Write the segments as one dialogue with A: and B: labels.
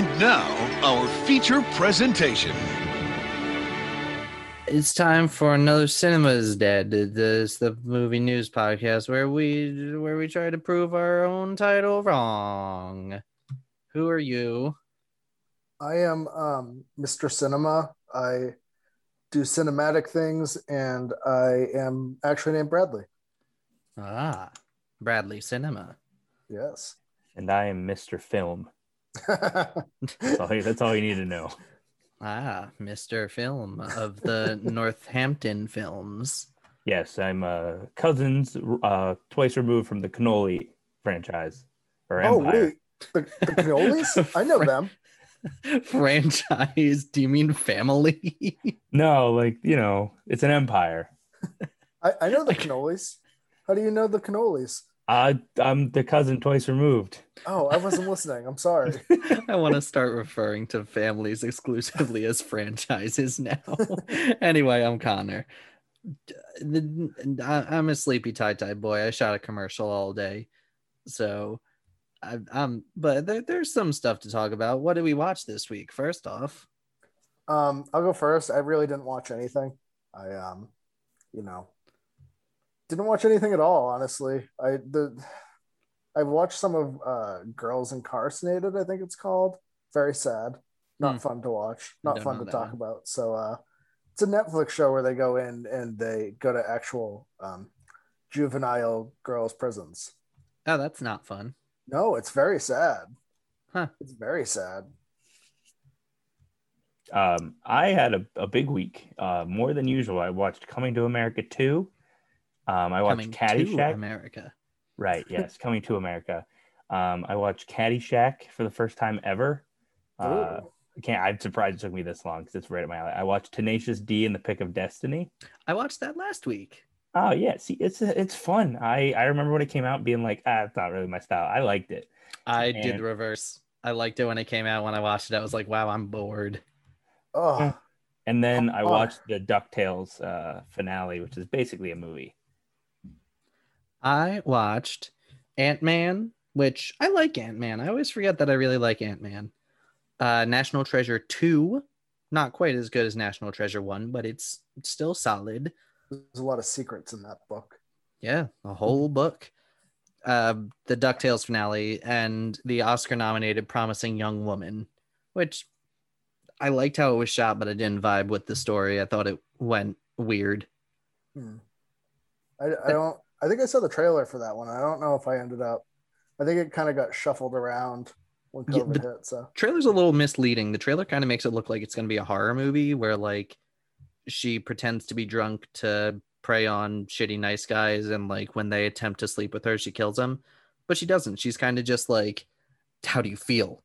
A: And now, our feature presentation.
B: It's time for another Cinema's Dead. This the movie news podcast where we where we try to prove our own title wrong. Who are you?
C: I am um, Mr. Cinema. I do cinematic things, and I am actually named Bradley.
B: Ah, Bradley Cinema.
C: Yes.
D: And I am Mr. Film. That's all, you- that's all you need to know.
B: Ah, Mr. Film of the Northampton films.
D: Yes, I'm uh, cousins uh, twice removed from the Cannoli franchise or
C: oh
D: empire.
C: wait, the, the cannolis? I know them.
B: Franchise? Do you mean family?
D: No, like you know, it's an empire.
C: I, I know the cannolis. How do you know the cannolis?
D: Uh, I'm the cousin twice removed.
C: Oh, I wasn't listening. I'm sorry.
B: I want to start referring to families exclusively as franchises now. anyway, I'm Connor. I- I'm a sleepy tie tie boy. I shot a commercial all day, so I, I'm. But there, there's some stuff to talk about. What did we watch this week? First off,
C: Um, I'll go first. I really didn't watch anything. I um, you know, didn't watch anything at all. Honestly, I the I watched some of uh, Girls Incarcerated. I think it's called. Very sad. Not
B: Hmm.
C: fun to watch. Not fun to talk
B: one.
C: about. So uh, it's a Netflix show where they go in and they go to actual um, juvenile girls' prisons.
B: oh, that's not fun.
C: No, it's very sad.
B: Huh.
C: It's very sad.
D: Um, I had a, a big week, uh, more than usual. I watched Coming to America 2. Um, I watched
B: Coming to
D: Caddyshack.
B: America.
D: Right. Yes. Coming to America. Um, I watched Caddyshack for the first time ever. Uh, I can't. I'm surprised it took me this long because it's right at my alley. I watched Tenacious D and the Pick of Destiny.
B: I watched that last week.
D: Oh yeah, see, it's it's fun. I I remember when it came out, being like, ah, it's not really my style. I liked it.
B: I did the reverse. I liked it when it came out. When I watched it, I was like, "Wow, I'm bored."
C: Oh,
D: And then I watched the Ducktales uh, finale, which is basically a movie.
B: I watched Ant Man, which I like Ant Man. I always forget that I really like Ant Man. Uh, National Treasure 2, not quite as good as National Treasure 1, but it's still solid.
C: there's a lot of secrets in that book.
B: Yeah, a whole book. Uh, the DuckTales finale and the Oscar nominated Promising Young Woman, which I liked how it was shot, but I didn't vibe with the story. I thought it went weird.
C: Hmm. I, I don't. I think I saw the trailer for that one. I don't know if I ended up. I think it kind of got shuffled around when
B: Yeah,
C: COVID
B: the-
C: hit. So
B: trailer's a little misleading. The trailer kind of makes it look like it's going to be a horror movie where like she pretends to be drunk to prey on shitty nice guys and like when they attempt to sleep with her she kills them. But she doesn't. She's kind of just like how do you feel?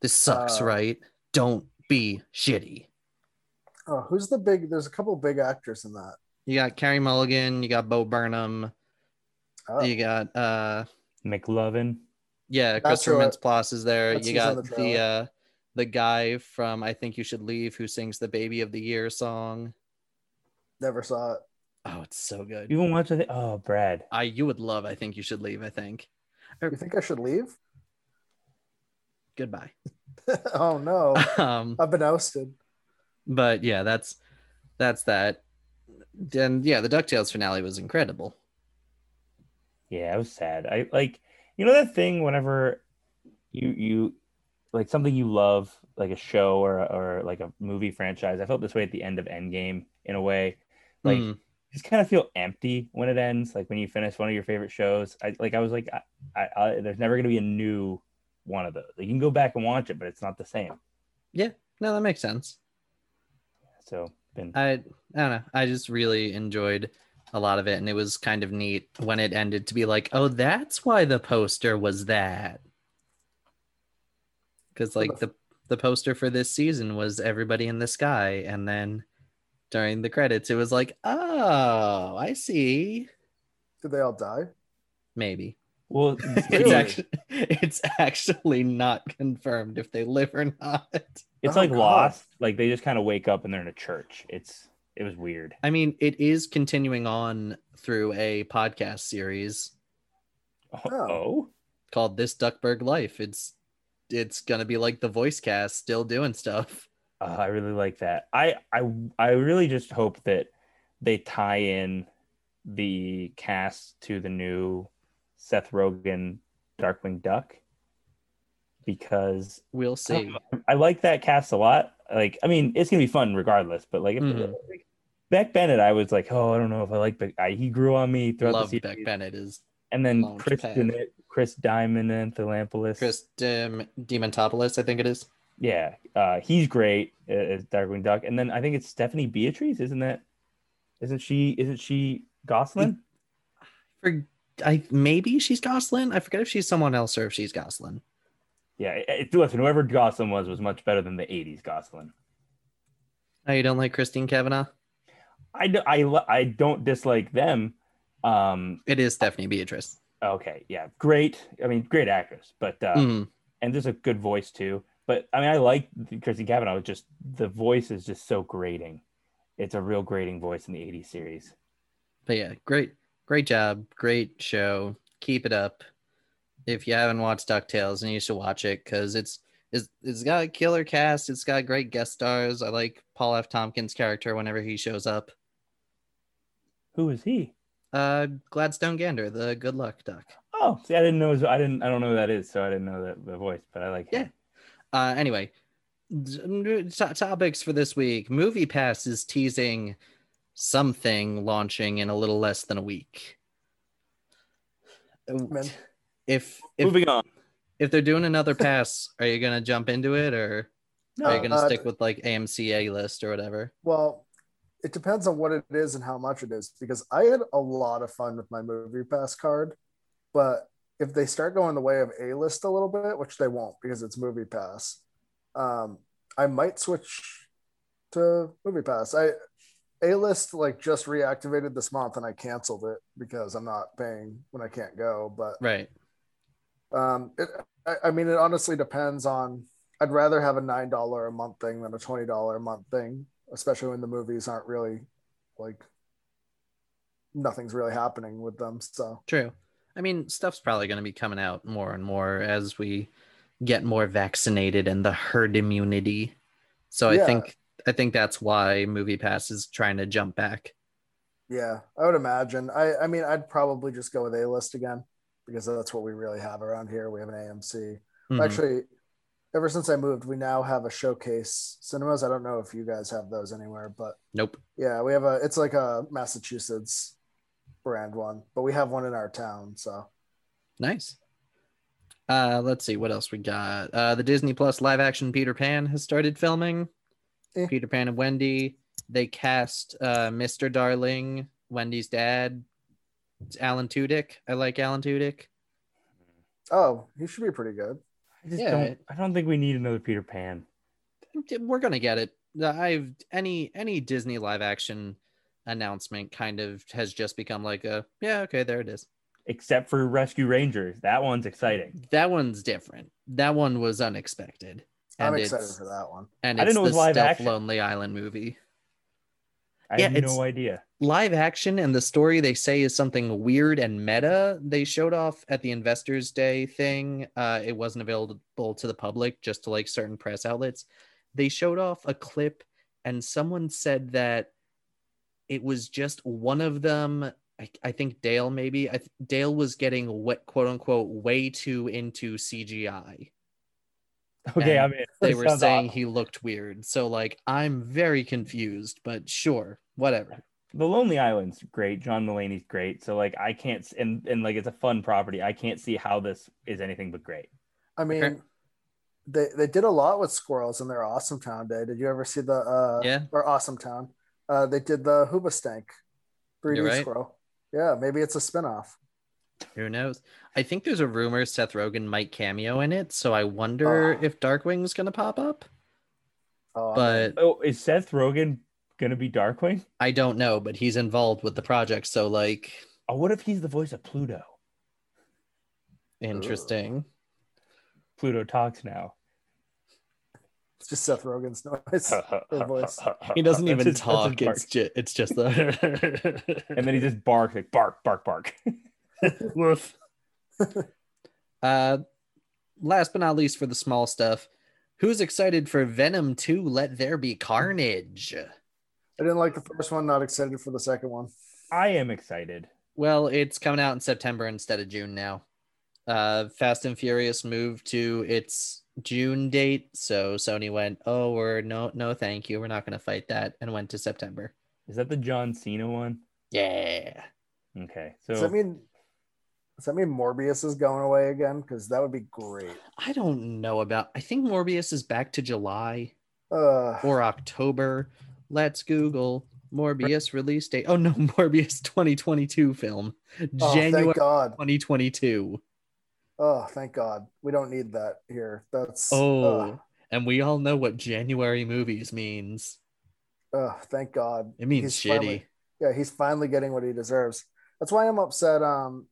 B: This sucks,
C: Oh.
B: right? Don't be shitty.
C: oh, who's the big? There's a couple big actors in that.
B: You got Carey Mulligan, you got Bo Burnham,
C: Oh,
B: you got uh
D: McLovin.
B: yeah,
C: That's
B: Christopher
C: who I-
B: Mintz-Plasse is there.
C: that's
B: You got
C: the
B: the uh the guy from I Think You Should Leave who sings the Baby of the Year song.
C: never saw it.
B: Oh, it's so good.
D: You even watch it? Oh, Brad.
B: I you would love I Think You Should Leave, I think.
C: You think I should leave?
B: Goodbye.
C: oh no,
B: um
C: I've been ousted.
B: but yeah, that's that's that. And yeah, the DuckTales finale was incredible.
D: Yeah, it was sad. I like you know that thing whenever you you like something you love, like a show or or like a movie franchise. I felt this way at the end of Endgame in a way. Like
B: Mm.
D: you just kind of feel empty when it ends. Like when you finish one of your favorite shows. I like I was like I, I, I there's never gonna be a new one of those. Like, you can go back and watch it, but it's not the same.
B: Yeah, no, that makes sense.
D: So been
B: I I don't know. I just really enjoyed a lot of it, and it was kind of neat when it ended to be like, oh, that's why the poster was that. Because like the the poster for this season was everybody in the sky, and then during the credits, it was like, oh, I see.
C: Did they all die?
B: Maybe
D: well.
B: it's actually it's actually not confirmed if they live or not.
D: It's
C: Oh,
D: like
C: God.
D: Lost. Like they just kind of wake up and they're in a church. It's it was weird.
B: I mean, it is continuing on through a podcast series
D: Oh,
B: called This Duckburg Life. It's it's gonna be like the voice cast still doing stuff.
D: Uh, I really like that. I I I really just hope that they tie in the cast to the new Seth Rogen Darkwing Duck because
B: We'll see.
D: don't I like that cast a lot. Like, I mean, it's gonna be fun regardless. But like, if,
B: Mhm.
D: like, Beck Bennett, I was like, oh, I don't know if I like Beck. I, he grew on me throughout.
B: Love
D: the
B: Beck. Bennett is
D: and then Chris. Chris Diamond and Philampoulos.
B: Chris Dim- Demontopoulos, I think it is.
D: Yeah, uh, he's great as Darkwing Duck. And then I think it's Stephanie Beatrice, isn't that? Isn't she? Isn't she Gosalyn?
B: For I maybe she's Gosalyn. I forget if she's someone else or if she's Gosalyn.
D: Yeah, it, it, listen, whoever Gosalyn was was much better than the '80s Gosalyn.
B: Oh, you don't like Christine Cavanaugh?
D: I, I, I don't dislike them. Um,
B: It is Stephanie Beatrice.
D: okay, yeah, great. I mean, great actress, but uh,
B: Mhm.
D: and just a good voice too. But I mean, I like Christine Cavanaugh. Just the voice is just so grating. It's a real grating voice in the '80s series.
B: But yeah, great, great job, great show. Keep it up. If you haven't watched Ducktales, and you should watch it because it's it's it's got a killer cast. It's got great guest stars. I like Paul F. Tompkins' character whenever he shows up.
D: Who is he?
B: Uh, Gladstone Gander, the Good Luck Duck.
D: Oh, see, I didn't know. his- I didn't. I don't know who that is, so I didn't know that the voice. But I like. him.
B: Uh, anyway, d- to- topics for this week. Movie Pass is teasing something launching in a little less than a week.
C: Man,
B: If if
D: Moving on.
B: If they're doing another pass, are you gonna jump into it or are you gonna
C: uh,
B: stick with like AMC A list or whatever?
C: Well, it depends on what it is and how much it is because I had a lot of fun with my movie pass card, but if they start going the way of A list a little bit, which they won't because it's movie pass, um, I might switch to movie pass. I A list like just reactivated this month and I canceled it because I'm not paying when I can't go. But
B: Right.
C: Um, it, I, I mean, it honestly depends on. I'd rather have a nine dollar a month thing than a twenty dollar a month thing, especially when the movies aren't really like nothing's really happening with them. So
B: True. I mean, stuff's probably gonna be coming out more and more as we get more vaccinated and the herd immunity. So I think I think that's why Movie Pass is trying to jump back.
C: yeah, I would imagine. I I mean, I'd probably just go with A list again because that's what we really have around here. We have an AMC.
B: Mhm.
C: Actually, ever since I moved, we now have a showcase cinemas. I don't know if you guys have those anywhere, but
B: Nope.
C: Yeah, we have a. It's like a Massachusetts brand one, but we have one in our town. So
B: Nice. Uh, let's see what else we got. Uh, the Disney Plus live action Peter Pan has started filming.
C: Eh.
B: Peter Pan and Wendy. They cast uh, Mr. Darling, Wendy's dad. It's Alan Tudyk. I like Alan Tudyk.
C: oh, he should be pretty good.
D: I just
B: Yeah.
D: don't. I don't think we need another Peter Pan.
B: We're gonna get it. I've any any Disney live action announcement kind of has just become like a yeah okay there it is.
D: Except for Rescue Rangers, that one's exciting.
B: That one's different. That one was unexpected.
C: I'm
B: And
C: excited
B: it's-
C: for that one.
B: And
D: I
B: it's
D: didn't know it
B: the
D: was live action.
B: Lonely Island movie.
D: I
B: Yeah,
D: have no idea.
B: Live action and the story they say is something weird and meta they showed off at the investors day thing uh it wasn't available to the public just to like certain press outlets. They showed off a clip and someone said that it was just one of them i, I think dale maybe I th- dale was getting what quote unquote way too into cgi
D: Okay,
B: and
D: I mean,
B: they were saying he looked weird. So like i'm very confused but sure whatever
D: the Lonely Island's great. John Mulaney's great. So like, I can't and and like it's a fun property. I can't see how this is anything but great.
C: I mean,
B: Okay.
C: they they did a lot with squirrels in their Awesome Town day. Did you ever see the uh
B: Yeah.
C: or Awesome Town? Uh, they did the Hoobastank 3D
B: You're right.
C: squirrel. Yeah, maybe it's a spinoff.
B: Who knows? I think there's a rumor Seth Rogen might cameo in it, so I wonder
C: Oh.
B: if Darkwing's gonna pop up.
C: Oh,
B: But
D: Oh, is Seth Rogen gonna be Darkwing?
B: I don't know. But he's involved with the project, so like
D: Oh, what if he's the voice of Pluto?
B: interesting.
D: Pluto talks now.
C: It's just Seth Rogen's noise. Or voice.
B: He doesn't even
D: his-
B: talk. It's just it's just the
D: and then he just barks like bark, bark, bark.
B: woof. uh, last but not least, for the small stuff, who's excited for Venom 2 Let There Be Carnage?
C: I didn't like the first one. Not excited for the second one.
D: I am excited.
B: Well, it's coming out in September instead of June now. Uh, Fast and Furious moved to its June date, so Sony went, "Oh, we're no, no, thank you, we're not going to fight that," and went to September.
D: Is that the John Cena one?
B: Yeah,
D: Okay, So
C: Does
D: so
C: that mean? Does that mean Morbius is going away again? Because that would be great.
B: I don't know about. I think Morbius is back to July
C: Uh,
B: or October. Let's Google Morbius release date. Oh no, Morbius 2022 film,
C: oh,
B: January
C: thank God.
B: 2022.
C: Oh, thank God. We don't need that here. That's
B: Oh,
C: uh,
B: and we all know what January movies means.
C: Oh, thank God.
B: It means
C: He's
B: shitty.
C: finally- yeah, he's finally getting what he deserves. That's why I'm upset. Um,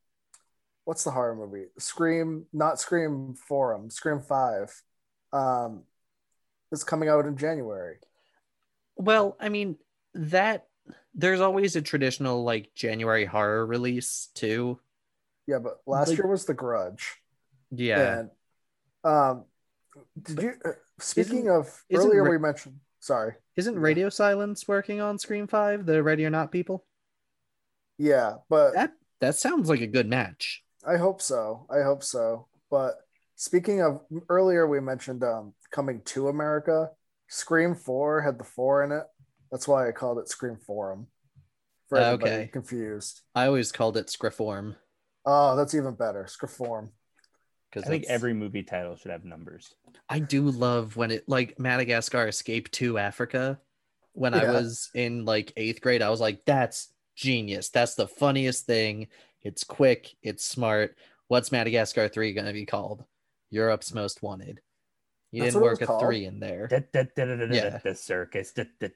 C: what's the horror movie? Scream, not Scream Forum, Scream Five. Um, is coming out in January.
B: Well, I mean, that there's always a traditional like January horror release too.
C: Yeah, but last
B: Like-
C: year was The Grudge.
B: Yeah.
C: And um, did you? Uh, speaking of earlier,
B: Ra-
C: we mentioned. Sorry.
B: Isn't Radio Silence working on Scream 5, the Ready or Not people?
C: Yeah, but
B: That that sounds like a good match.
C: I hope so. I hope so. But speaking of earlier, we mentioned um, coming to America. Scream Four had the four in it. That's why I called it Scream Forum. For ah, everybody
B: Okay.
C: confused.
B: I always called it Scriform
C: Oh, that's even better. Scriform.
B: because
D: I think every movie title should have numbers.
B: I do love when it like Madagascar Escape to Africa. When I was in like eighth grade, I was like, that's genius. That's the funniest thing. It's quick, it's smart. What's Madagascar 3 going to be called? Europe's Most Wanted. You
C: That's
B: didn't work a
C: called?
B: three in there.
D: Da- da- da-
B: Yeah.
D: The circus. The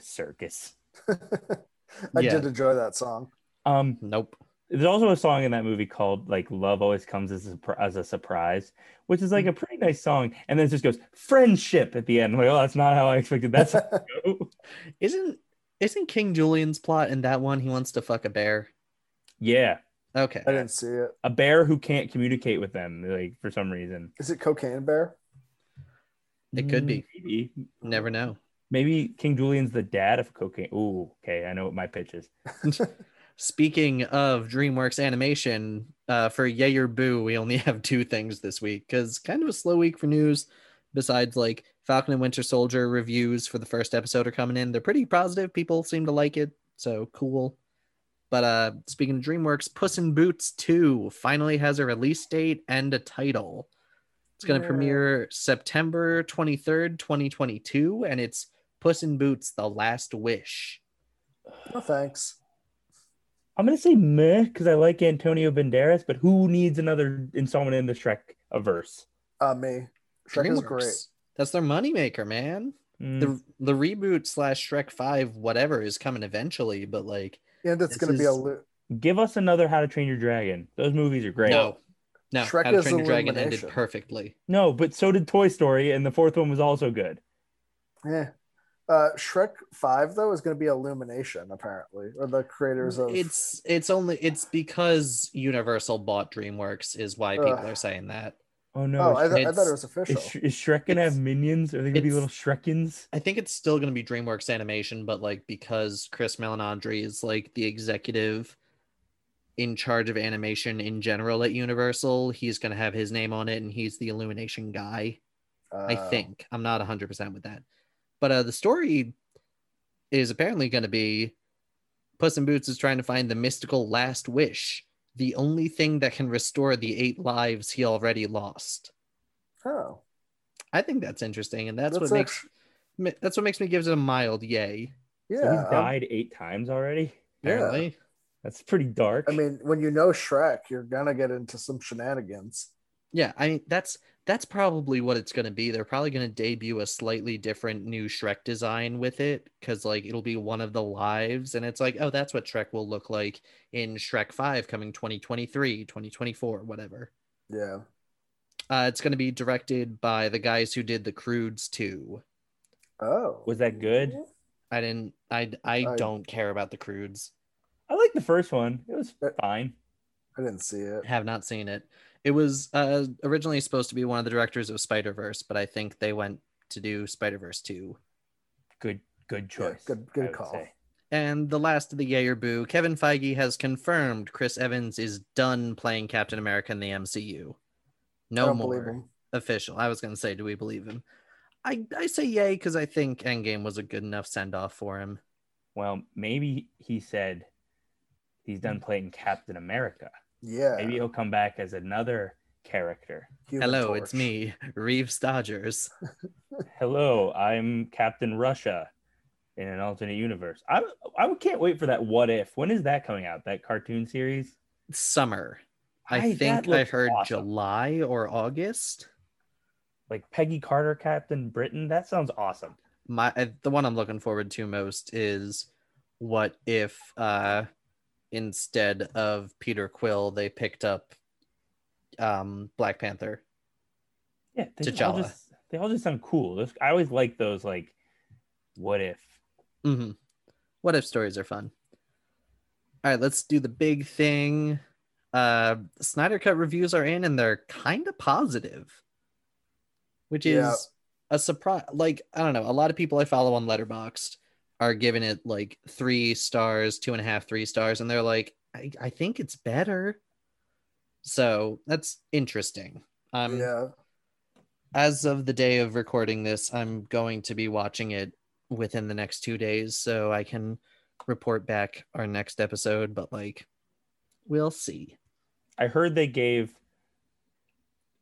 D: circus.
C: I
B: Yeah.
C: did enjoy that song.
D: Um,
B: Nope.
D: there's also a song in that movie called like "Love Always Comes as a, as a Surprise," which is like a pretty nice song, and then it just goes "friendship" at the end. I'm like, oh, that's not how I expected that to go.
B: Isn't isn't King Julien's plot in that one he wants to fuck a bear?
D: yeah,
B: Okay.
C: I didn't see it.
D: a bear who can't communicate with them, like for some reason.
C: Is it Cocaine Bear?
B: It could be.
D: Maybe,
B: Never know.
D: maybe King Julien's the dad of cocaine. Ooh, okay, I know what my pitch is.
B: Speaking of DreamWorks animation, uh, for Yay or Boo, we only have two things this week because kind of a slow week for news. Besides, like Falcon and Winter Soldier reviews for the first episode are coming in. They're pretty positive. People seem to like it, so cool. But uh, speaking of DreamWorks, Puss in Boots 2 finally has a release date and a title. It's going to
C: Yeah.
B: premiere September 23rd, 2022, and it's Puss in Boots The Last Wish.
C: No thanks.
D: I'm gonna say meh because I like Antonio Banderas, but who needs another installment in the Shrek averse?
C: Uh, me. Shrek is great.
B: That's their moneymaker, man.
D: Mm,
B: The the reboot slash Shrek 5, whatever, is coming eventually, but like
C: And it's going to be a
B: is-
C: lo-
D: give us another How to Train Your Dragon. Those movies are great.
B: no. No,
C: Shrek
B: How to Train Your Dragon ended perfectly.
D: No, but so did Toy Story, and the fourth one was also good.
C: Yeah. Uh, Shrek Five though is going to be Illumination apparently, or the creators of.
B: It's it's only it's because Universal bought DreamWorks is why people
C: Ugh.
B: are saying that.
D: Oh no!
C: oh, I, th- I thought it was official.
D: is, Sh- is Shrek gonna
B: It's-
D: have minions? Are they gonna be little Shrekins?
B: I think it's still going to be DreamWorks Animation, but like because Chris Meledandri is like the executive in charge of animation in general at Universal, he's going to have his name on it, and he's the Illumination guy. I
C: Uh,
B: think I'm not 100% with that. But uh, the story is apparently going to be Puss in Boots is trying to find the mystical last wish, the only thing that can restore the eight lives he already lost.
C: Oh,
B: I think that's interesting, and that's,
C: That's
B: what makes that's what makes me give it a mild yay.
C: yeah.
D: So he's
C: um,
D: died eight times already.
C: Yeah.
B: Apparently,
D: That's pretty dark.
C: I mean, when you know Shrek, you're gonna get into some shenanigans.
B: yeah. I mean, that's that's probably what it's going to be. They're probably going to debut a slightly different new Shrek design with it because like it'll be one of the lives, and it's like, oh, that's what Shrek will look like in Shrek Five coming 2023, 2024, whatever.
C: Yeah.
B: Uh, it's going to be directed by the guys who did the Croods too.
C: Oh,
D: Was that good?
B: I didn't. I I
C: I-
B: don't care about the Croods.
D: I like the first one. It was
C: Uh,
D: fine.
C: I didn't see it.
B: Have not seen it. It was uh, originally supposed to be one of the directors of Spider Verse, but I think they went to do Spider Verse two.
D: Good, good
C: Yeah,
D: choice.
C: good- good call.
D: say.
B: And the last of the yay or boo, Kevin Feige has confirmed Chris Evans is done playing Captain America in the MCU. No more official. I was gonna say, do we believe him? I I say yay because I think Endgame was a good enough send off for him.
D: Well, maybe he said he's done playing Captain America.
C: Yeah.
D: Maybe he'll come back as another character.
C: Human
B: Hello, it's me, Reeves Dodgers.
D: Hello, I'm Captain Russia in an alternate universe. I I can't wait for that. What if? When is that coming out? That cartoon series?
B: Summer. I
D: Hey,
B: think I heard
D: awesome.
B: July or August.
D: Like Peggy Carter, Captain Britain. That sounds awesome.
B: my uh, the one I'm looking forward to most is what if uh instead of Peter Quill they picked up um Black Panther.
D: Yeah, they all just they all just sound cool. I always like those. Like, what if?
B: hmm What if stories are fun? All right, let's do the big thing. Uh Snyder Cut reviews are in and they're kind of positive, which is
C: Yeah.
B: a surprise. Like, I don't know, a lot of people I follow on Letterboxd are giving it like three stars, two and a half, three stars, and they're like, I, I think it's better. So that's interesting. Um,
C: yeah.
B: as of the day of recording this, I'm going to be watching it within the next two days so I can report back our next episode, but like we'll see.
D: I heard they gave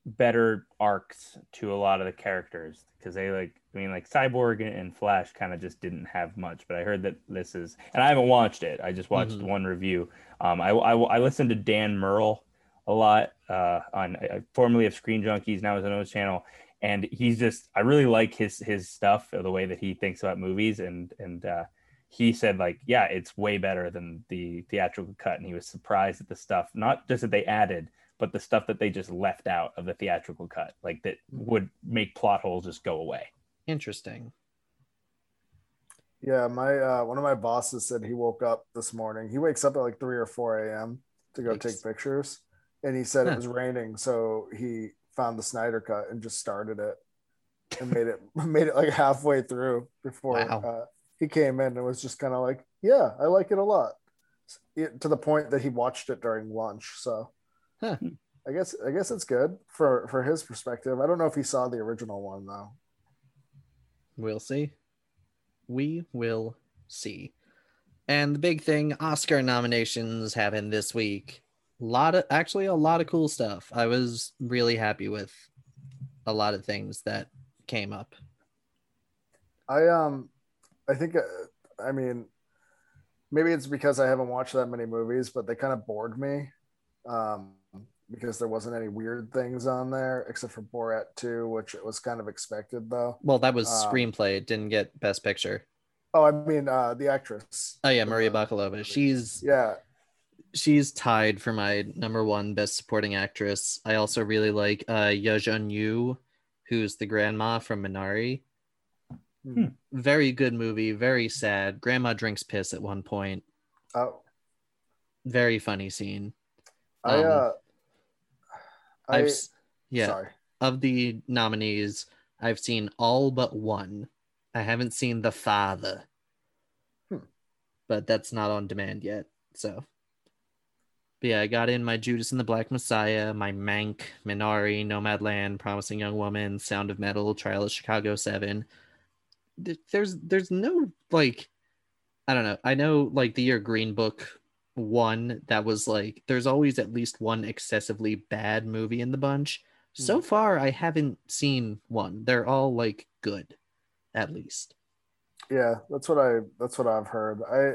D: better arcs to a lot of the characters because they like I mean like Cyborg and- Flash kind of just didn't have much but I heard that this is and I haven't watched it I just watched
B: Mhm.
D: one review. Um I, I I listened to Dan Murrell a lot uh on uh, formerly of Screen Junkies now is on his channel and he's just I really like his his stuff the way that he thinks about movies and and uh he said like yeah it's way better than the theatrical cut and he was surprised at the stuff not just that they added but the stuff that they just left out of the theatrical cut like that would make plot holes just go away
B: Interesting.
C: Yeah, my uh, one of my bosses said he woke up this morning. He wakes up at like three or four a.m. to go
B: Yikes.
C: take pictures, and he said it was raining, so he found the Snyder cut and just started it and made it made it like halfway through before
B: Wow.
C: uh, he came in and was just kind of like, "Yeah, I like it a lot," It- to the point that he watched it during lunch. So,
B: Huh.
C: I guess I guess it's good for for his perspective. I don't know if he saw the original one though.
B: We'll see. We will see. And the big thing, Oscar nominations happened this week. A lot of actually a lot of cool stuff. I was really happy with a lot of things that came up.
C: I um, I think uh, I mean, maybe it's because I haven't watched that many movies, but they kind of bored me, um, because there wasn't any weird things on there except for Borat two, which it was kind of expected though.
B: Well, that was
C: Um,
B: screenplay. It didn't get best picture.
C: Oh, I mean, uh, the actress.
B: Oh yeah, Maria
C: Uh,
B: Bakalova. She's
C: Yeah,
B: she's tied for my number one best supporting actress. I also really like uh Yuh-jung Youn, who's the grandma from Minari.
C: Hmm.
B: Very good movie, very sad. Grandma drinks piss at one point.
C: oh,
B: Very funny scene.
C: I
B: Um,
C: uh, I
B: I've s- yeah,
C: sorry.
B: of the nominees, I've seen all but one. I haven't seen The Father.
C: Hmm.
B: But that's not on demand yet. So but yeah, I got in my Judas and the Black Messiah, my Mank, Minari, Nomadland, Promising Young Woman, Sound of Metal, Trial of Chicago 7. There's there's no like I don't know. I know like the year Green Book one that was like there's always at least one excessively bad movie in the bunch. So
C: Hmm.
B: far I haven't seen one. They're all like good at least.
C: Yeah, that's what I that's what I've heard. I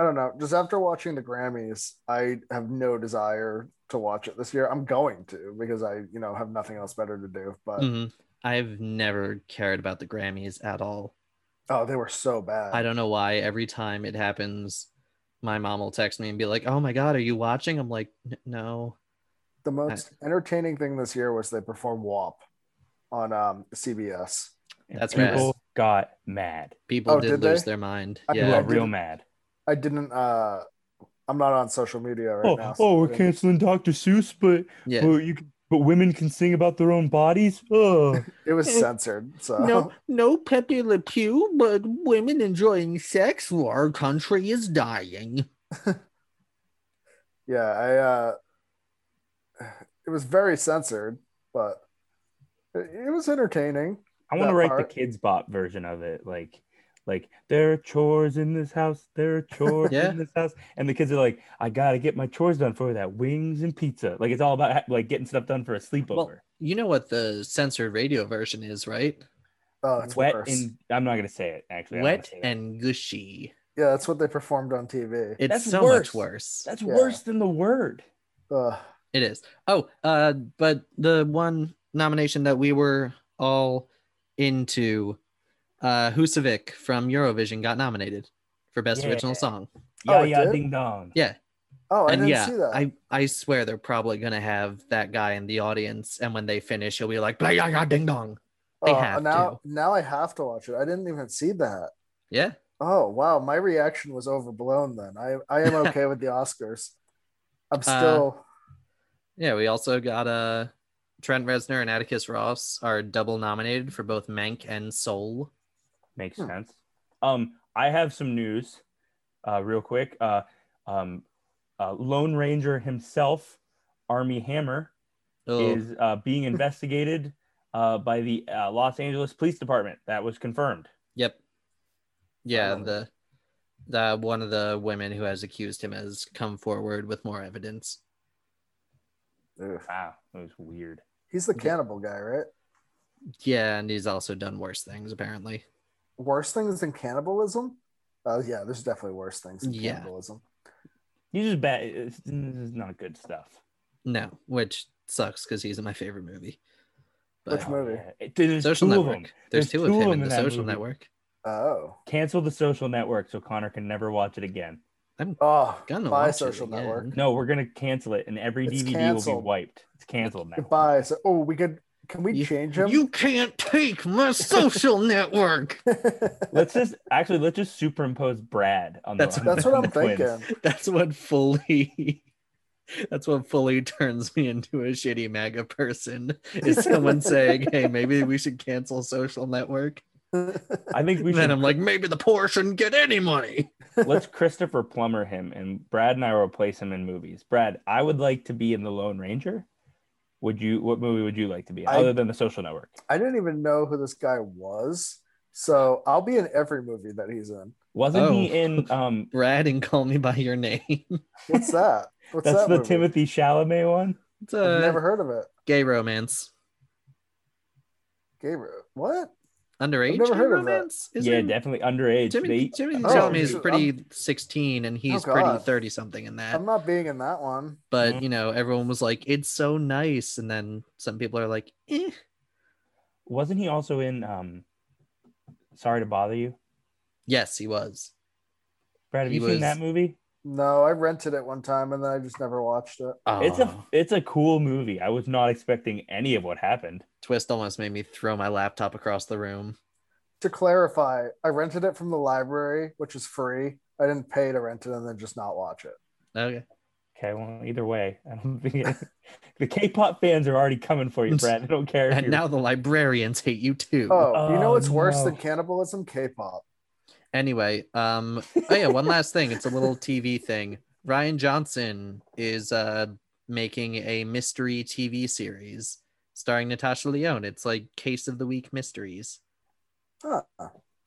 C: I don't know. Just after watching the Grammys, I have no desire to watch it this year. I'm going to because I, you know, have nothing else better to do. But
B: Mhm. I've never cared about the Grammys at all.
C: oh, they were so bad.
B: I don't know why. Every time it happens, my mom will text me and be like, "Oh my god, are you watching?" I'm like, "No."
C: the most entertaining thing this year was they performed WAP on um, CBS.
D: And
B: That's
D: people
B: rad.
D: got mad
B: People
C: Oh,
B: did,
C: did
B: lose
C: they?
B: their mind.
C: I-
D: people
B: Yeah.
D: got real mad
C: I didn't uh I'm not on social media right
D: oh,
C: now. so
D: oh, we're canceling Dr. Seuss, but
B: Yeah.
D: but you can, but women can sing about their own bodies. Oh,
C: It was censored. So
B: No, no Pepe Le Pew, but women enjoying sex our country is dying.
C: yeah, I uh it was very censored, but it, it was entertaining.
D: I want to write
C: part.
D: the kids bop version of it, like like there are chores in this house, there are chores
B: Yeah.
D: in this house, and the kids are like, I gotta get my chores done for that wings and pizza. Like it's all about like getting stuff done for a sleepover.
B: Well, you know what the censored radio version is, right?
C: Oh, it's
D: Wet
C: worse.
D: and I'm not gonna say it actually. I don't wanna
B: Wet and gushy.
C: Yeah, that's what they performed on TV.
B: It's
D: That's
B: so
D: worse.
B: much worse.
D: that's
C: Yeah.
D: worse than the word.
C: Ugh.
B: It is. Oh, uh, but the one nomination that we were all into, uh, Husavik from Eurovision got nominated for best original song.
C: Oh,
D: Yeah,
C: it
D: yeah,
C: did?
D: ding dong.
B: Yeah,
C: Oh, I
B: and
C: didn't
B: yeah,
C: see that.
B: I I swear they're probably gonna have that guy in the audience, and when they finish, he'll be like, "Blah, yeah, yeah, ding dong." they
C: Oh,
B: have
C: now
B: to.
C: now I have to watch it. I didn't even see that.
B: Yeah,
C: Oh wow, my reaction was overblown then. I I am okay with the Oscars.
B: Uh,
C: I'm still
B: yeah. We also got uh, Trent Reznor and Atticus Ross are double nominated for both Mank and Soul.
D: Makes
C: Hmm.
D: sense. Um, I have some news, uh, real quick. Uh, um, uh, Lone Ranger himself, Armie Hammer,
B: Oh,
D: is uh, being investigated uh, by the uh, Los Angeles Police Department. That was confirmed.
B: Yep. Yeah,
C: Oh.
B: the the one of the women who has accused him has come forward with more evidence.
C: ugh.
D: Wow, that was weird.
C: he's the cannibal guy, right?
B: Yeah, and he's also done worse things apparently.
C: Worse things than cannibalism? Oh yeah, there's definitely worse things than
B: Yeah.
C: cannibalism.
D: He's just bad. It's, this is not good stuff.
B: No, which sucks because he's in my favorite movie.
C: Which movie?
D: yeah. It- there's
B: Social
D: two of
B: Network. There's,
D: There's
B: two,
D: two
B: of
D: of
B: him in
D: in
B: the Social
D: movie.
B: Network.
C: Oh.
D: Cancel the Social Network so Connor can never watch it again.
B: I'm
C: Oh,
B: gonna
C: my
B: watch
C: social
B: it again.
C: network.
D: No, we're gonna cancel it, and every
C: It's
D: DVD will be wiped. It's canceled now.
C: Goodbye. So, oh, we could. Can we
B: You-
C: change him?
B: You can't take my social network.
D: Let's just actually let's just superimpose Brad on the.
B: That's-
D: on
C: That's
D: the-
C: what I'm
D: the twins.
C: thinking.
B: That's what fully. That's what fully turns me into a shitty MAGA person. Is someone saying, "Hey, maybe we should cancel social network?"
D: I think we
B: then
D: should.
B: I'm like, maybe the poor shouldn't get any money.
D: let's Christopher Plummer him, and Brad and I will replace him in movies. Brad, I would like to be in the Lone Ranger. Would you? What movie would you like to be in,
C: I-
D: other than the Social Network?
C: I didn't even know who this guy was. So I'll be in every movie that he's in.
D: Wasn't he
B: Oh.
D: in? Um,
B: Brad and call me by your name.
C: What's that? What's
D: that's
C: that
D: the
C: movie?
D: Timothée Chalamet one.
B: It's
C: I've never heard of it.
B: gay romance.
C: Gabriel. What?
B: Underage
C: never
B: gay
C: heard of that.
B: romance? Is
D: yeah,
B: it?
D: definitely underage.
B: Jimmy,
D: They-
B: Timothée
C: Oh,
B: Chalamet is
C: shoot,
B: pretty 16 and he's
C: Oh,
B: pretty 30 something in that.
C: I'm not being in that one.
B: but
D: Mhm.
B: you know, everyone was like, "It's so nice," and then some people are like, "Eh."
D: wasn't he also in? Um, Sorry to bother you,
B: Yes, he was.
D: Brad. Have
B: He
D: you seen that movie?
C: No, I rented it one time and then I just never watched it.
D: It's a
B: Oh,
D: it's a cool movie. I was not expecting any of what happened.
B: twist almost made me throw my laptop across the room.
C: To clarify, I rented it from the library, which is free. I didn't pay to rent it and then just not watch it.
B: Okay.
D: Okay, well, either way, I don't think it, the K-pop fans are already coming for you, Brad. I don't care.
B: And now the librarians hate you too.
C: Oh, you know
D: Oh,
C: what's worse than cannibalism? K-pop.
B: Anyway, um, oh yeah, one last thing. It's a little TV thing. Rian Johnson is uh making a mystery TV series starring Natasha Lyonne. It's like Case of the Week mysteries
C: Huh.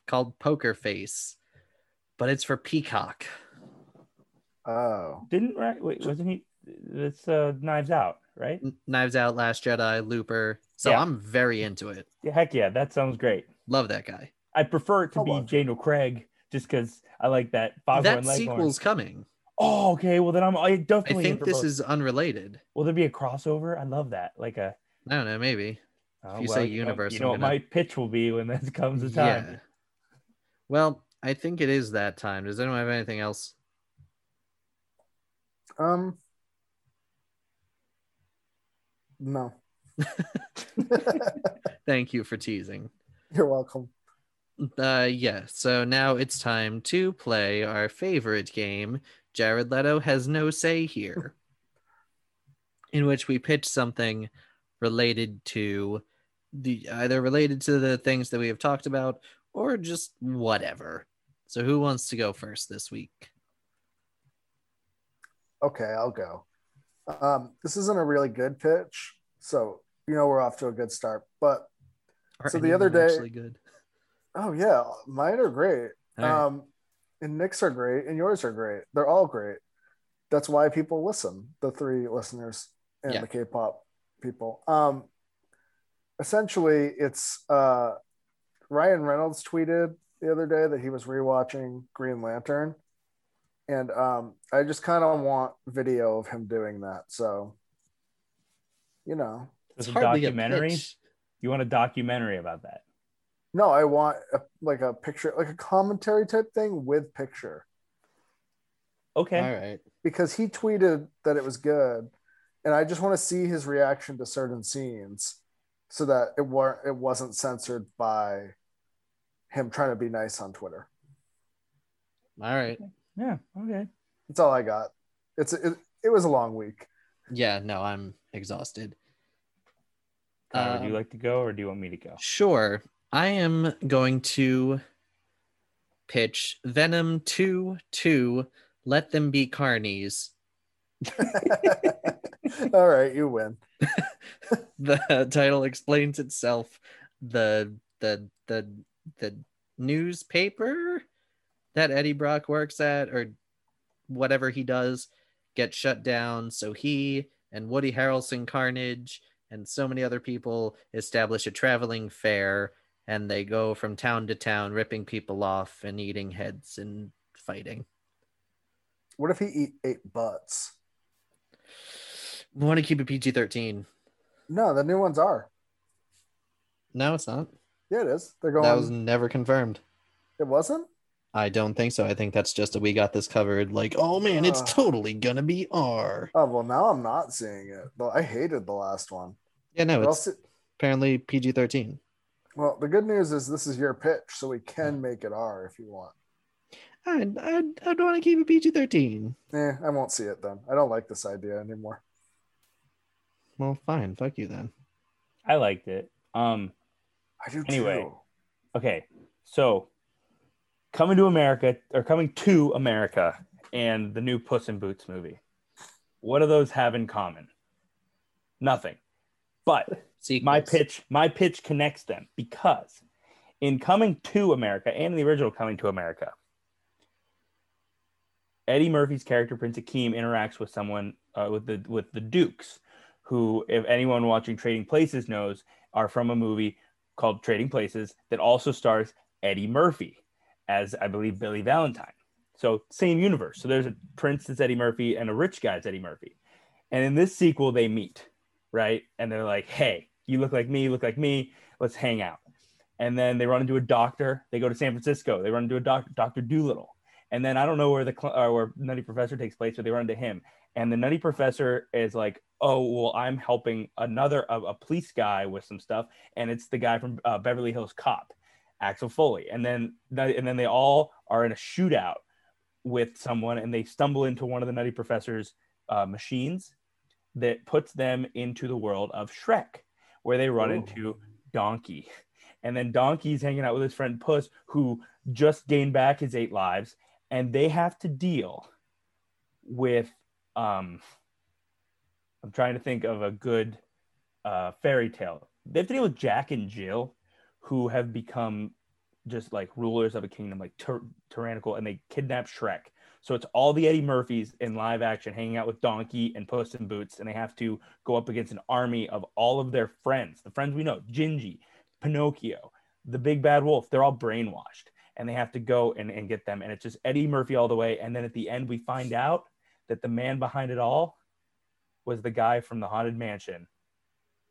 B: called Poker Face, but it's for Peacock.
C: Oh.
D: didn't right? Wait, wasn't he? It's uh, Knives Out, right?
B: N- Knives Out, Last Jedi, Looper. So
D: Yeah.
B: I'm very into it.
D: Yeah, heck yeah, that sounds great.
B: Love that guy.
D: I prefer it to
C: I'll
D: be
C: watch it.
D: Craig just because I like that Foghorn
B: that
D: Leghorn.
B: sequel's coming.
D: Oh, okay. Well, then I'm I
B: I
D: definitely.
B: think this
D: both.
B: is unrelated.
D: Will there be a crossover? I love that. Like a.
B: I don't know, maybe.
D: oh,
B: you
D: well,
B: say
D: know-
B: universe,
D: you
B: I'm
D: know what
B: gonna-
D: my pitch will be when that comes the time.
B: Yeah. Well, I think it is that time. Does anyone have anything else?
C: Um. No.
B: Thank you for teasing.
C: You're welcome.
B: Uh yeah, so now it's time to play our favorite game, Jared Leto has no say here, in which we pitch something related to the either related to the things that we have talked about or just whatever. So who wants to go first this week?
C: Okay, I'll go. Um, this isn't a really good pitch, so you know we're off to a good start. But
B: Are
C: So the other day-
B: actually good.
C: Oh yeah, mine are great.
B: All right.
C: Um, and Nick's are great, and yours are great. They're all great. That's why people listen. The three listeners and
B: Yeah.
C: the K-pop people. Um, essentially, it's uh, Ryan Reynolds tweeted the other day that he was rewatching Green Lantern, and um, I just kind of want video of him doing that. So, you know,
D: It's a documentary.
B: pitch.
D: You want a documentary about that?
C: No, I want a, like a picture, like a commentary type thing with picture.
D: Okay.
B: All right.
C: because he tweeted that it was good and i just want to see his reaction to certain scenes so that it weren't it wasn't censored by him trying to be nice on twitter
B: All right.
D: Yeah. Okay.
C: that's all i got it's it, it was a long week
B: Yeah, no, I'm exhausted.
D: Connor, would you
B: Um,
D: like to go or do you want me to go?
B: Sure. I am going to pitch Venom 2 2 Let Them Be Carnies.
C: all right you win
B: The title explains itself. The the the the newspaper that Eddie Brock works at or whatever he does gets shut down. So he and Woody Harrelson Carnage and so many other people establish a traveling fair and they go from town to town ripping people off and eating heads and fighting.
C: what if he eat ate butts
B: We want to keep it PG 13.
C: no the new ones are
B: No, it's not.
C: yeah it is they're going
B: That was never confirmed.
C: it wasn't
B: I don't think so. I think that's just a we got this covered. Like, oh man, it's totally gonna be R.
C: oh well now i'm not seeing it but i hated the last one
B: Yeah, no, it's apparently PG thirteen.
C: Well the good news is this is your pitch so we can make it r if you want
B: I I I don't want to keep it PG thirteen.
C: Eh, I won't see it then. I don't like this idea anymore.
B: Well, fine. Fuck you then.
D: I liked it. Um.
C: I do
D: Anyway.
C: too.
D: Okay. So, coming to America or coming to America and the new Puss in Boots movie. What do those have in common? Nothing. But
B: Sequels.
D: my pitch my pitch connects them because in coming to america and in the original coming to america eddie murphy's character prince akeem interacts with someone uh, with the with the dukes who if anyone watching trading places knows are from a movie called trading places that also stars eddie murphy as i believe billy valentine. So same universe. So there's a prince that's eddie murphy and a rich guy's eddie murphy. And in this sequel they meet right? And they're like hey you look like me, you look like me, let's hang out. And then they run into a doctor. They go to San Francisco. They run into a doctor, Dr. Doolittle. And then I don't know where the cl- or where Nutty Professor takes place, but they run into him. And the Nutty Professor is like, "Oh, well, I'm helping another a, a police guy with some stuff, and it's the guy from uh, Beverly Hills Cop, Axel Foley." And then and then they all are in a shootout with someone, and they stumble into one of the Nutty Professor's uh, machines that puts them into the world of Shrek, where they run
C: Ooh.
D: into Donkey. And then Donkey's hanging out with his friend Puss, who just gained back his eight lives, and they have to deal with um I'm trying to think of a good uh fairy tale. They have to deal with Jack and Jill, who have become just like rulers of a kingdom, like tyr- tyrannical, and they kidnap Shrek. So it's all the Eddie Murphys in live action hanging out with Donkey and Puss in Boots, and they have to go up against an army of all of their friends, the friends we know, Gingy, Pinocchio, the Big Bad Wolf. They're all brainwashed, and they have to go and, and get them. And it's just Eddie Murphy all the way. And then at the end, we find out that the man behind it all was the guy from the Haunted Mansion,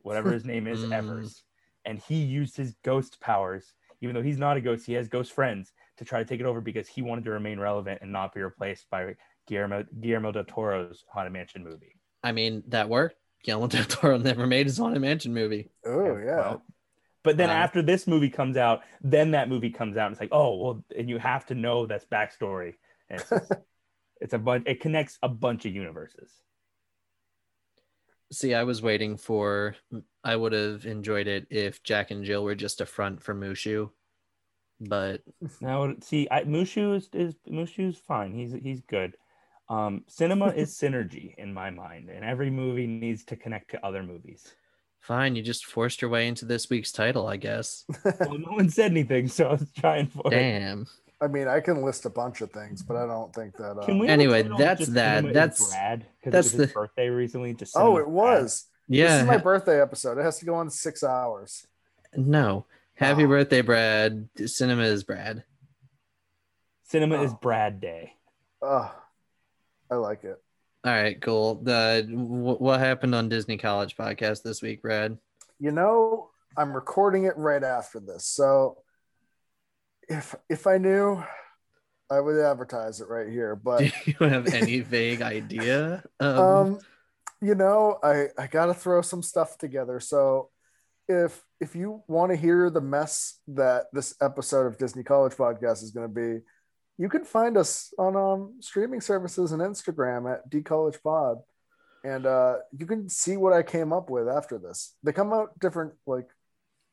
D: whatever his name is,
B: Mm.
D: Evers. And he used his ghost powers, even though he's not a ghost, he has ghost friends to try to take it over because he wanted to remain relevant and not be replaced by Guillermo, Guillermo del Toro's Haunted Mansion movie.
B: I mean, that worked. Guillermo del Toro never made his Haunted Mansion movie.
C: Oh yeah.
D: Well, but then
B: Uh,
D: after this movie comes out, then that movie comes out. And it's like, oh, well, and you have to know that's backstory. And it's, just- It's a bunch. It connects a bunch of universes.
B: See, I was waiting for. I would have enjoyed it if Jack and Jill were just a front for Mushu, but
D: Now, see, I, Mushu is, is Mushu's fine. He's he's good. Um, cinema is synergy in my mind, and every movie needs to connect to other movies.
B: fine. You just forced your way into this week's title, I guess.
D: Well, no one said anything, so I was trying for it.
B: Damn.
C: I mean, I can list a bunch of things, but I don't think that. Uh...
D: Can we
B: Anyway, that's that. That's-
D: Brad
B: that's
D: it was his
B: the-
D: birthday recently. Just
C: Oh,
D: Cinema
C: it
D: is Brad.
C: was. This
B: Yeah.
C: is my birthday episode. It has to go on six hours.
B: no. Happy
C: Oh.
B: birthday, Brad. Cinema is Brad.
D: Cinema is
C: Oh.
D: Brad Day.
C: Oh, I like it.
B: All right, cool. The wh- what happened on Disney College podcast this week, Brad?
C: You know, I'm recording it right after this, so if if I knew, I would advertise it right here. But
B: Do you have any vague idea? Of...
C: um you know i i gotta throw some stuff together so if if you want to hear the mess that this episode of disney college podcast is going to be you can find us on um streaming services and instagram at dcollegepod and uh you can see what i came up with after this they come out different like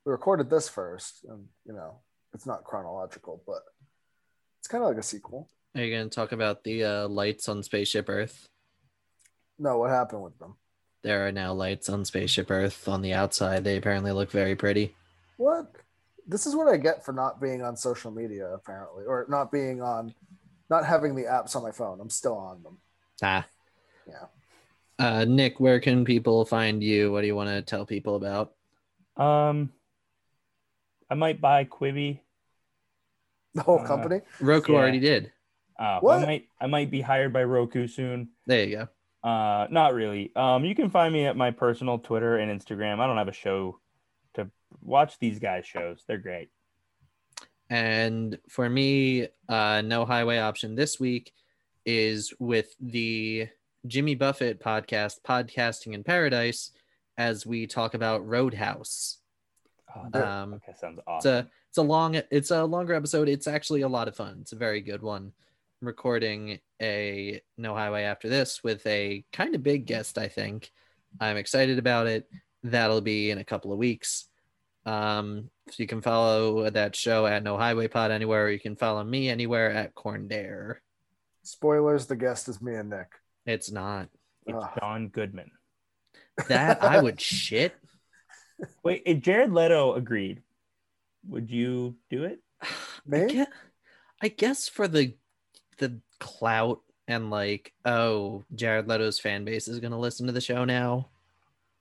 C: we recorded this first and you know it's not chronological but it's kind of like a sequel
B: Are you going to talk about the uh, lights on Spaceship Earth?
C: no what happened with them
B: There are now lights on Spaceship Earth on the outside. They apparently look very pretty.
C: What? This is what I get for not being on social media, apparently, or not being on, not having the apps on my phone. I'm still on them.
B: Ah.
C: Yeah.
B: Uh, Nick, where can people find you? What do you want to tell people about?
D: Um, I might buy Quibi.
C: The whole
D: Uh,
C: company.
B: Roku
D: Yeah.
B: already did.
D: Uh,
C: What?
D: I might I might be hired by Roku soon.
B: There you go.
D: Uh, not really. Um, you can find me at my personal Twitter and Instagram. I don't have a show to watch these guys' shows. They're great.
B: And for me, uh, no highway option this week is with the Jimmy Buffett podcast, Podcasting in Paradise, as we talk about Roadhouse.
D: Oh, that
B: Um,
D: okay, sounds
B: It's a it's a long it's a longer episode. It's actually a lot of fun. It's a very good one. I'm recording a No Highway after this with a kind of big guest. I think I'm excited about it. That'll be in a couple of weeks. Um, so you can follow that show at No Highway Pod anywhere. Or you can follow me anywhere at Corn Dare.
C: Spoilers: the guest is me and Nick.
B: It's not
D: it's
C: Ugh.
D: John Goodman.
B: that I would shit.
D: Wait, if Jared Leto agreed, would you do it?
B: I
C: Me?
B: guess, I guess for the the clout and like, oh, Jared Leto's fan base is gonna listen to the show now.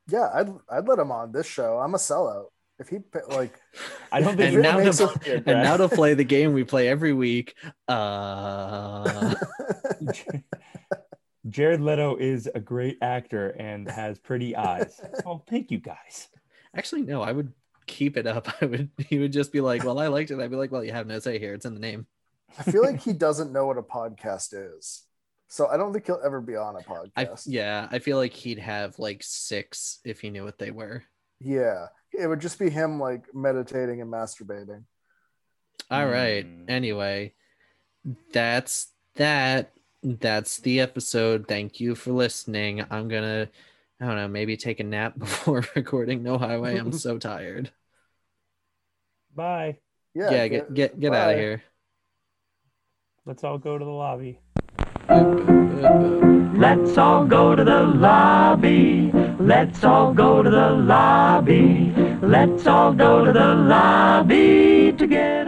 C: Yeah, I'd I'd let him on this show. I'm a sellout. If he like,
D: I don't think
B: And now
D: gonna
C: to-
B: And now to play the game we play every week. Uh,
D: Jared Leto is a great actor and has pretty eyes. Oh, thank you guys.
B: Actually, no, I would keep it up. I would. He would just be like, "Well, I liked it." I'd be like, "Well, you have no say here. It's in the name."
C: I feel like he doesn't know what a podcast is, so I don't think he'll ever be on a podcast.
B: yeah, I feel like he'd have like six if he knew what they were.
C: yeah, it would just be him like meditating and masturbating.
B: All right.
D: Hmm.
B: Anyway, that's that. That's the episode. Thank you for listening. I'm gonna, I don't know, maybe take a nap before recording No Highway. I'm so tired.
D: Bye.
C: Yeah,
B: Yeah, get get get out of here.
D: Let's all go to the lobby.
E: Let's all go to the lobby. Let's all go to the lobby. Let's all go to the lobby to get ourselves a